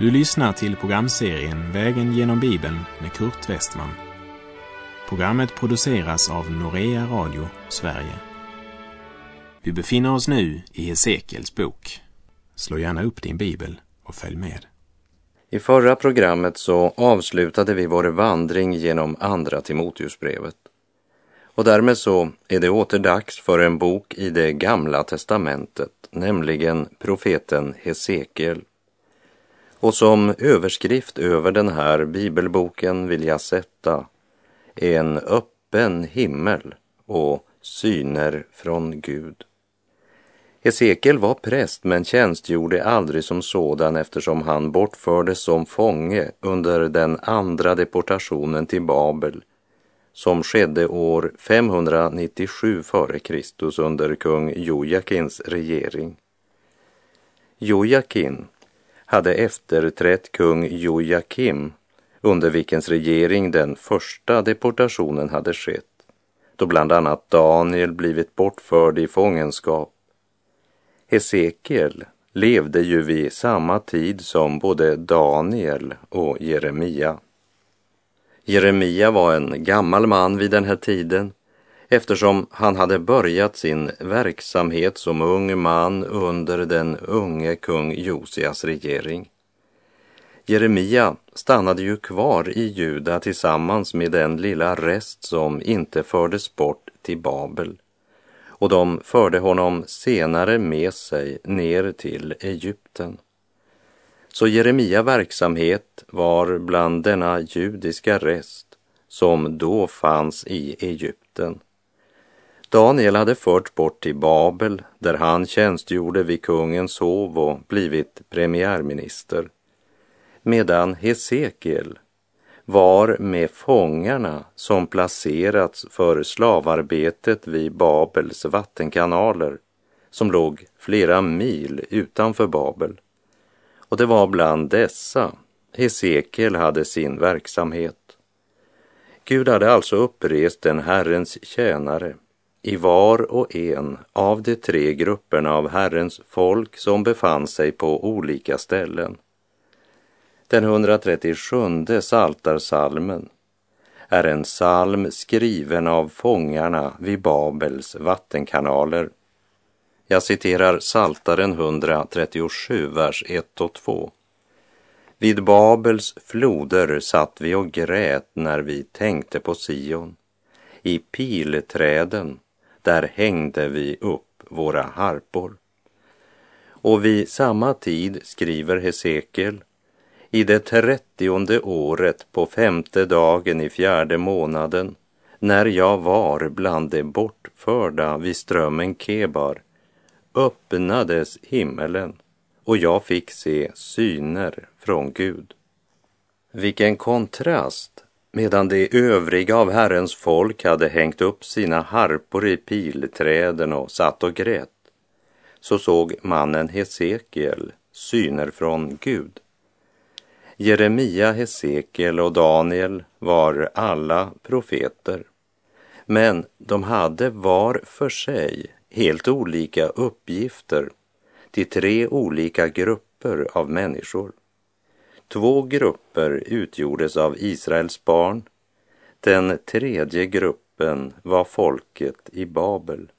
Du lyssnar till programserien Vägen genom Bibeln med Kurt Westman. Programmet produceras av Norea Radio Sverige. Vi befinner oss nu i Hesekiels bok. Slå gärna upp din bibel och följ med. I förra programmet så avslutade vi vår vandring genom Andra Timoteusbrevet. Och därmed så är det åter dags för en bok i det gamla testamentet, nämligen profeten Hesekiel. Och som överskrift över den här bibelboken vill jag sätta en öppen himmel och syner från Gud. Hesekiel var präst men tjänstgjorde aldrig som sådan eftersom han bortfördes som fånge under den andra deportationen till Babel som skedde år 597 f.Kr. under kung Jojakins regering. Jojakin hade efterträtt kung Jojakim under vilkens regering den första deportationen hade skett, då bland annat Daniel blivit bortförd i fångenskap. Hesekiel levde ju vid samma tid som både Daniel och Jeremia. Jeremia var en gammal man vid den här tiden eftersom han hade börjat sin verksamhet som ung man under den unge kung Josias regering. Jeremia stannade ju kvar i Juda tillsammans med den lilla rest som inte fördes bort till Babel och de förde honom senare med sig ner till Egypten. Så Jeremia verksamhet var bland denna judiska rest som då fanns i Egypten. Daniel hade förts bort till Babel där han tjänstgjorde vid kungens hov och blivit premiärminister. Medan Hesekiel var med fångarna som placerats för slavarbetet vid Babels vattenkanaler som låg flera mil utanför Babel. Och det var bland dessa Hesekiel hade sin verksamhet. Gud hade alltså upprest en Herrens tjänare i var och en av de tre grupperna av Herrens folk som befann sig på olika ställen. Den 137 saltarsalmen är en psalm skriven av fångarna vid Babels vattenkanaler. Jag citerar Saltaren 137, vers 1 och 2. Vid Babels floder satt vi och grät när vi tänkte på Sion. I pilträden, där hängde vi upp våra harpor. Och vid samma tid skriver Hesekiel i det trettionde året på femte dagen i fjärde månaden, när jag var bland de bortförda vid strömmen Kebar, öppnades himmelen och jag fick se syner från Gud. Vilken kontrast! Medan de övriga av Herrens folk hade hängt upp sina harpor i pilträden och satt och grät, så såg mannen Hesekiel syner från Gud. Jeremia, Hesekiel och Daniel var alla profeter. Men de hade var för sig helt olika uppgifter till tre olika grupper av människor. Två grupper utgjordes av Israels barn. Den tredje gruppen var folket i Babel.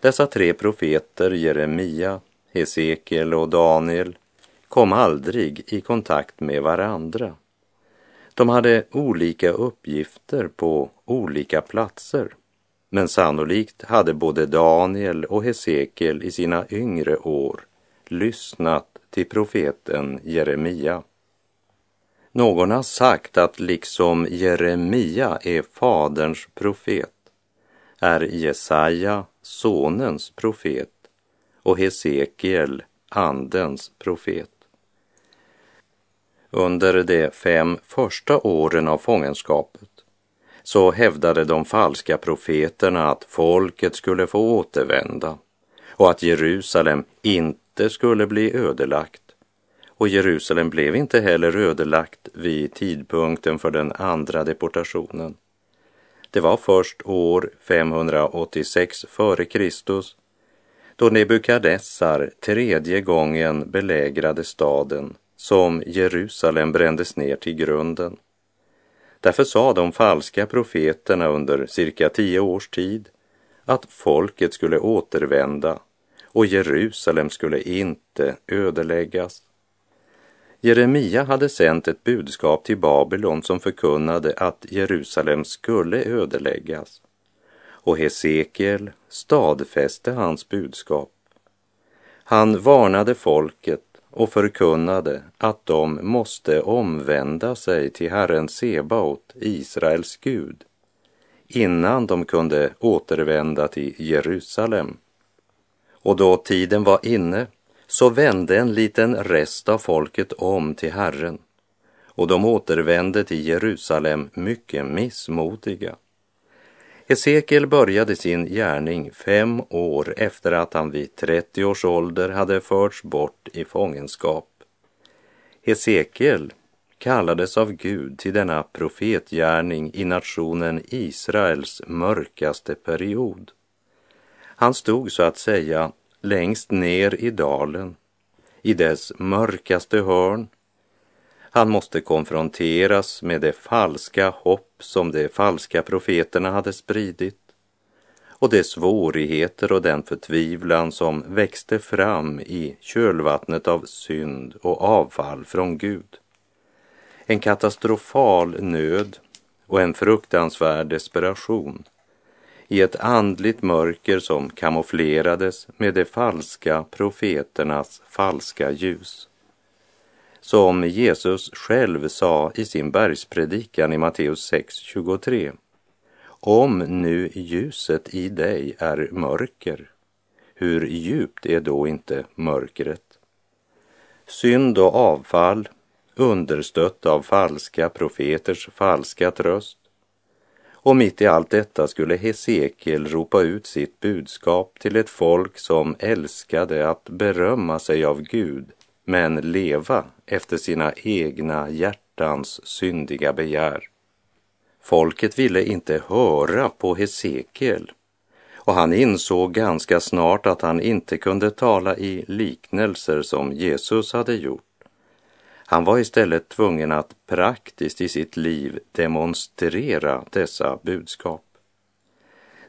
Dessa tre profeter, Jeremia, Hesekiel och Daniel, kom aldrig i kontakt med varandra. De hade olika uppgifter på olika platser. Men sannolikt hade både Daniel och Hesekiel i sina yngre år lyssnat till profeten Jeremia. Någon har sagt att liksom Jeremia är faderns profet är Jesaja sonens profet och Hesekiel andens profet. Under de fem första åren av fångenskapet så hävdade de falska profeterna att folket skulle få återvända och att Jerusalem inte skulle bli ödelagt. Och Jerusalem blev inte heller ödelagt vid tidpunkten för den andra deportationen. Det var först år 586 f.Kr. då Nebukadnessar tredje gången belägrade staden som Jerusalem brändes ner till grunden. Därför sa de falska profeterna under cirka tio års tid att folket skulle återvända och Jerusalem skulle inte ödeläggas. Jeremia hade sänt ett budskap till Babylon som förkunnade att Jerusalem skulle ödeläggas och Hesekiel stadfäste hans budskap. Han varnade folket och förkunnade att de måste omvända sig till Herren Sebaot, Israels Gud, innan de kunde återvända till Jerusalem. Och då tiden var inne så vände en liten rest av folket om till Herren och de återvände till Jerusalem mycket missmodiga. Hesekiel började sin gärning fem år efter att han vid 30 års ålder hade förts bort i fångenskap. Hesekiel kallades av Gud till denna profetgärning i nationen Israels mörkaste period. Han stod så att säga längst ner i dalen, i dess mörkaste hörn. Han måste konfronteras med det falska hopp som de falska profeterna hade spridit och de svårigheter och den förtvivlan som växte fram i kölvattnet av synd och avfall från Gud. En katastrofal nöd och en fruktansvärd desperation i ett andligt mörker som kamouflerades med de falska profeternas falska ljus. Som Jesus själv sa i sin bergspredikan i Matteus 6.23. Om nu ljuset i dig är mörker, hur djupt är då inte mörkret? Synd och avfall, understött av falska profeters falska tröst, och mitt i allt detta skulle Hesekiel ropa ut sitt budskap till ett folk som älskade att berömma sig av Gud men leva efter sina egna hjärtans syndiga begär. Folket ville inte höra på Hesekiel och han insåg ganska snart att han inte kunde tala i liknelser som Jesus hade gjort. Han var istället tvungen att praktiskt i sitt liv demonstrera dessa budskap.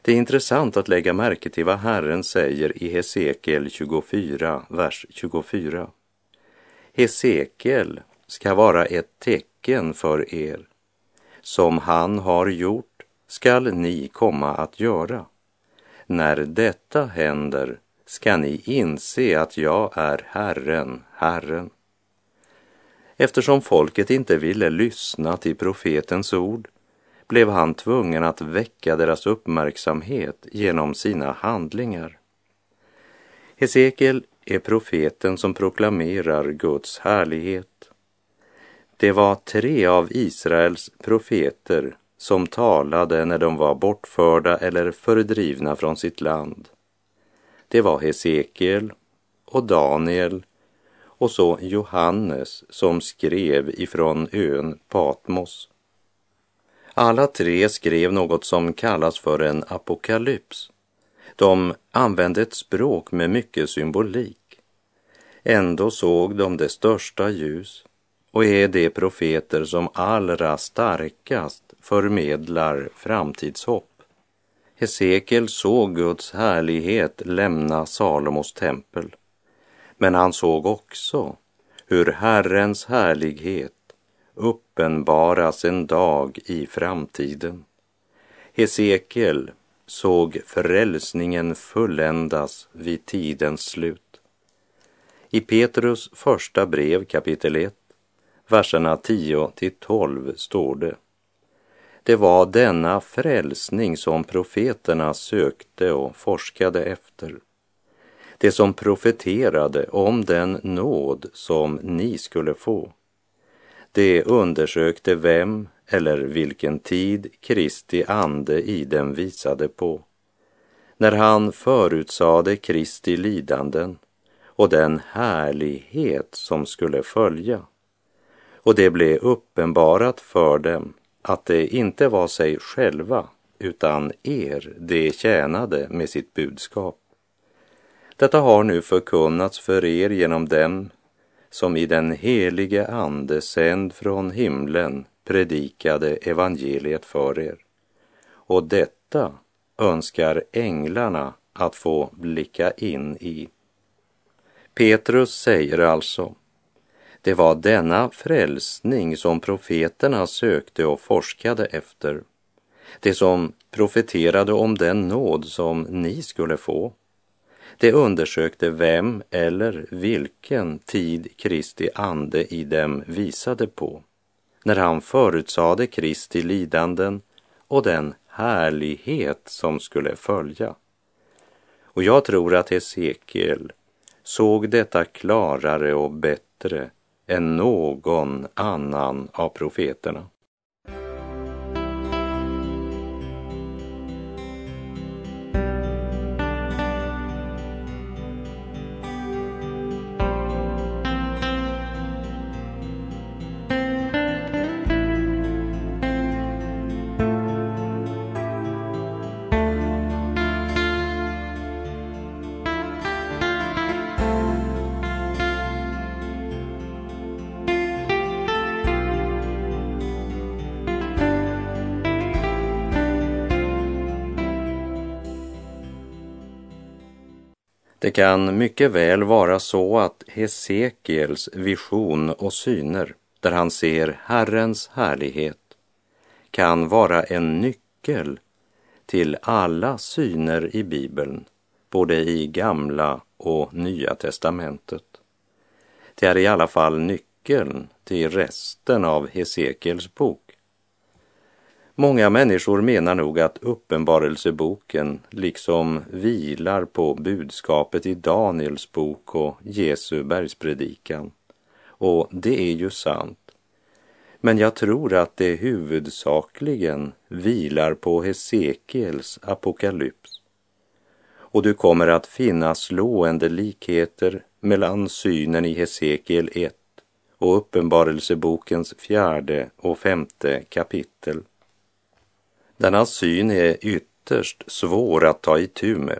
Det är intressant att lägga märke till vad Herren säger i Hesekiel 24, vers 24. Hesekiel ska vara ett tecken för er. Som han har gjort skall ni komma att göra. När detta händer ska ni inse att jag är Herren, Herren. Eftersom folket inte ville lyssna till profetens ord blev han tvungen att väcka deras uppmärksamhet genom sina handlingar. Hesekiel är profeten som proklamerar Guds härlighet. Det var tre av Israels profeter som talade när de var bortförda eller fördrivna från sitt land. Det var Hesekiel och Daniel och så Johannes som skrev ifrån ön Patmos. Alla tre skrev något som kallas för en apokalyps. De använde ett språk med mycket symbolik. Ändå såg de det största ljus och är de profeter som allra starkast förmedlar framtidshopp. Hesekiel såg Guds härlighet lämna Salomos tempel men han såg också hur Herrens härlighet uppenbaras en dag i framtiden. Hesekiel såg frälsningen fulländas vid tidens slut. I Petrus första brev kapitel 1, verserna 10 till 12 står det. Det var denna frälsning som profeterna sökte och forskade efter det som profeterade om den nåd som ni skulle få. Det undersökte vem eller vilken tid Kristi ande i dem visade på. När han förutsade Kristi lidanden och den härlighet som skulle följa. Och det blev uppenbarat för dem att det inte var sig själva utan er det tjänade med sitt budskap. Detta har nu förkunnats för er genom dem som i den helige Ande sänd från himlen predikade evangeliet för er. Och detta önskar änglarna att få blicka in i. Petrus säger alltså, det var denna frälsning som profeterna sökte och forskade efter. Det som profeterade om den nåd som ni skulle få. Det undersökte vem eller vilken tid Kristi ande i dem visade på när han förutsade Kristi lidanden och den härlighet som skulle följa. Och jag tror att Hesekiel såg detta klarare och bättre än någon annan av profeterna. Det kan mycket väl vara så att Hesekiels vision och syner, där han ser Herrens härlighet, kan vara en nyckel till alla syner i Bibeln, både i Gamla och Nya testamentet. Det är i alla fall nyckeln till resten av Hesekiels bok. Många människor menar nog att Uppenbarelseboken liksom vilar på budskapet i Daniels bok och Jesu bergspredikan. Och det är ju sant. Men jag tror att det huvudsakligen vilar på Hesekiels apokalyps. Och du kommer att finna slående likheter mellan synen i Hesekiel 1 och Uppenbarelsebokens fjärde och femte kapitel. Denna syn är ytterst svår att ta itu med.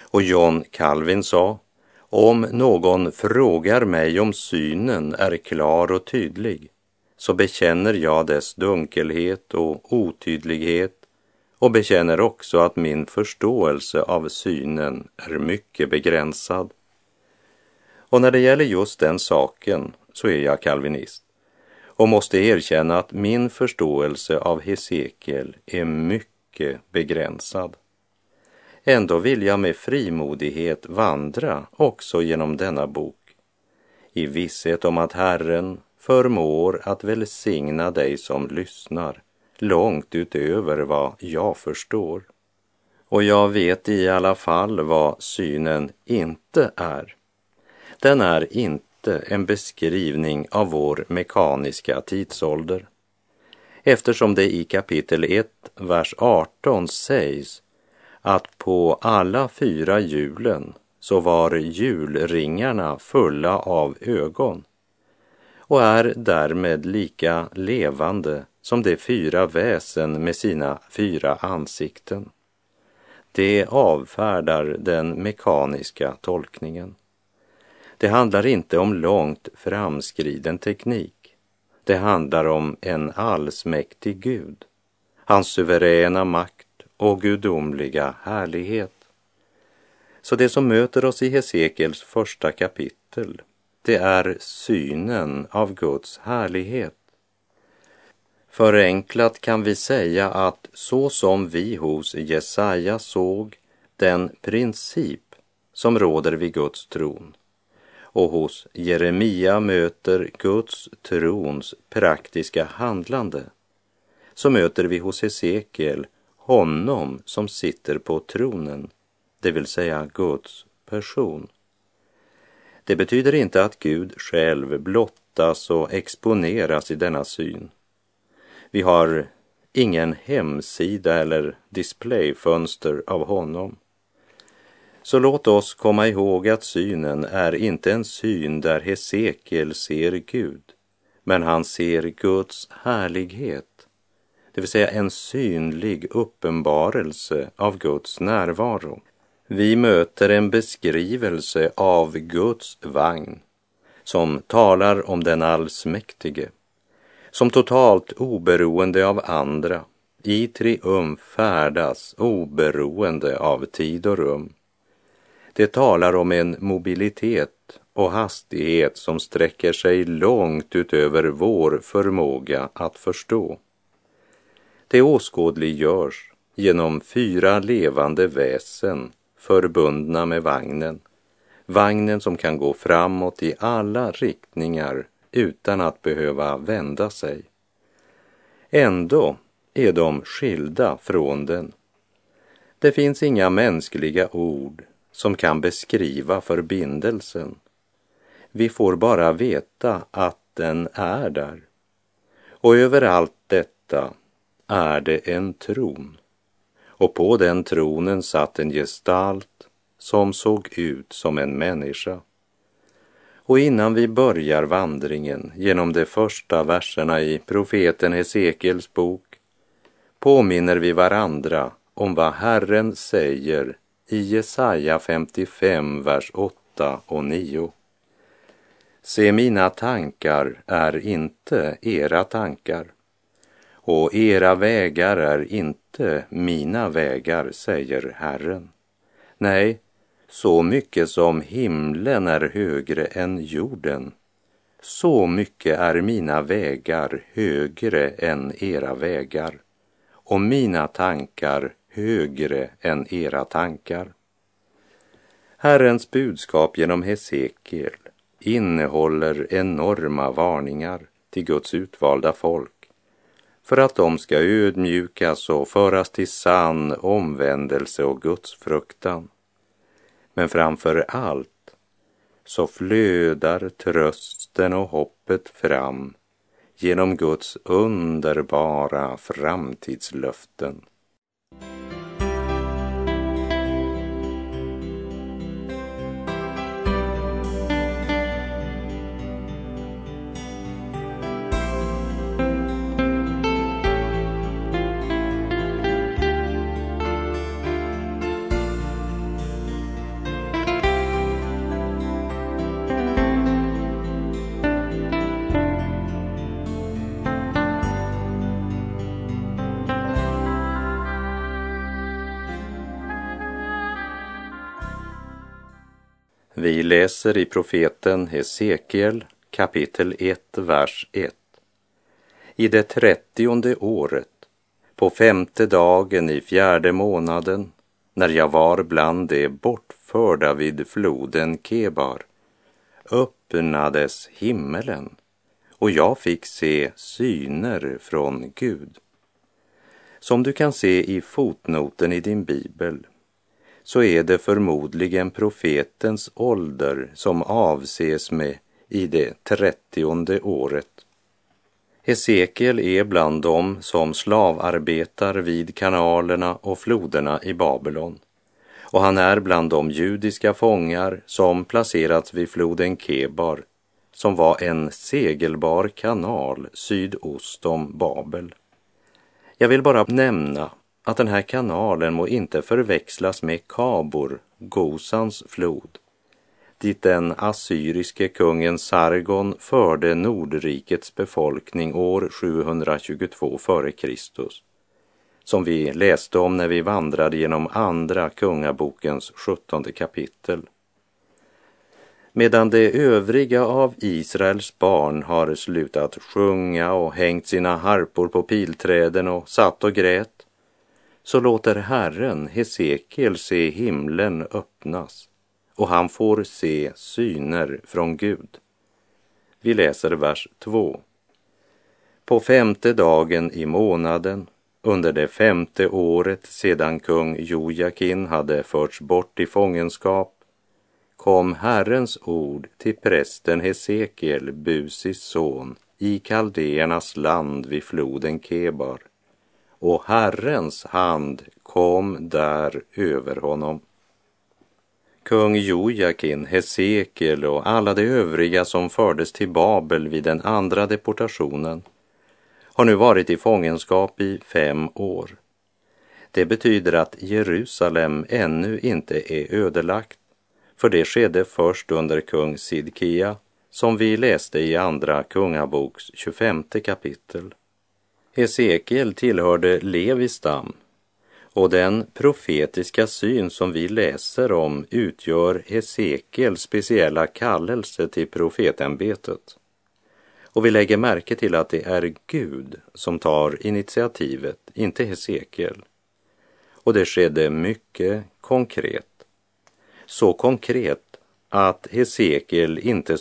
Och John Calvin sa, om någon frågar mig om synen är klar och tydlig, så bekänner jag dess dunkelhet och otydlighet och bekänner också att min förståelse av synen är mycket begränsad. Och när det gäller just den saken så är jag kalvinist och måste erkänna att min förståelse av Hesekiel är mycket begränsad. Ändå vill jag med frimodighet vandra också genom denna bok i visshet om att Herren förmår att välsigna dig som lyssnar långt utöver vad jag förstår. Och jag vet i alla fall vad synen inte är. Den är inte inte en beskrivning av vår mekaniska tidsålder. Eftersom det i kapitel 1, vers 18 sägs att på alla fyra hjulen så var hjulringarna fulla av ögon och är därmed lika levande som de fyra väsen med sina fyra ansikten. Det avfärdar den mekaniska tolkningen. Det handlar inte om långt framskriden teknik. Det handlar om en allsmäktig Gud, hans suveräna makt och gudomliga härlighet. Så det som möter oss i Hesekiels första kapitel, det är synen av Guds härlighet. Förenklat kan vi säga att så som vi hos Jesaja såg den princip som råder vid Guds tron, och hos Jeremia möter Guds trons praktiska handlande så möter vi hos Hesekiel honom som sitter på tronen, det vill säga Guds person. Det betyder inte att Gud själv blottas och exponeras i denna syn. Vi har ingen hemsida eller displayfönster av honom. Så låt oss komma ihåg att synen är inte en syn där Hesekiel ser Gud, men han ser Guds härlighet, det vill säga en synlig uppenbarelse av Guds närvaro. Vi möter en beskrivelse av Guds vagn som talar om den allsmäktige, som totalt oberoende av andra i triumf färdas oberoende av tid och rum. Det talar om en mobilitet och hastighet som sträcker sig långt utöver vår förmåga att förstå. Det åskådliggörs genom fyra levande väsen förbundna med vagnen. Vagnen som kan gå framåt i alla riktningar utan att behöva vända sig. Ändå är de skilda från den. Det finns inga mänskliga ord som kan beskriva förbindelsen. Vi får bara veta att den är där. Och över allt detta är det en tron. Och på den tronen satt en gestalt som såg ut som en människa. Och innan vi börjar vandringen genom de första verserna i profeten Hesekiels bok påminner vi varandra om vad Herren säger i Jesaja 55, vers 8 och 9. Se, mina tankar är inte era tankar och era vägar är inte mina vägar, säger Herren. Nej, så mycket som himlen är högre än jorden, så mycket är mina vägar högre än era vägar och mina tankar högre än era tankar. Herrens budskap genom Hesekiel innehåller enorma varningar till Guds utvalda folk för att de ska ödmjukas och föras till sann omvändelse och Guds fruktan. Men framför allt så flödar trösten och hoppet fram genom Guds underbara framtidslöften. Vi läser i profeten Hesekiel kapitel 1, vers 1. I det trettionde året, på femte dagen i fjärde månaden, när jag var bland de bortförda vid floden Kebar, öppnades himmelen och jag fick se syner från Gud. Som du kan se i fotnoten i din bibel så är det förmodligen profetens ålder som avses med i det trettionde året. Hesekiel är bland dem som slavarbetar vid kanalerna och floderna i Babylon och han är bland de judiska fångar som placerats vid floden Kebar som var en segelbar kanal sydost om Babel. Jag vill bara nämna att den här kanalen må inte förväxlas med Kabor, Gosans flod, dit den assyriske kungen Sargon förde Nordrikets befolkning år 722 f.Kr. som vi läste om när vi vandrade genom Andra Kungabokens sjuttonde kapitel. Medan de övriga av Israels barn har slutat sjunga och hängt sina harpor på pilträden och satt och grät så låter Herren Hesekiel se himlen öppnas och han får se syner från Gud. Vi läser vers 2. På femte dagen i månaden, under det femte året sedan kung Jojakin hade förts bort i fångenskap, kom Herrens ord till prästen Hesekiel, Busis son, i Kaldéernas land vid floden Kebar och Herrens hand kom där över honom. Kung Jojakin, Hesekiel och alla de övriga som fördes till Babel vid den andra deportationen har nu varit i fångenskap i fem år. Det betyder att Jerusalem ännu inte är ödelagt, för det skedde först under kung Sidkia som vi läste i Andra Kungaboks 25 kapitel. Hesekiel tillhörde Levis stam och den profetiska syn som vi läser om utgör Hesekiels speciella kallelse till profetämbetet. Och vi lägger märke till att det är Gud som tar initiativet, inte Hesekiel. Och det skedde mycket konkret. Så konkret att Hesekiel inte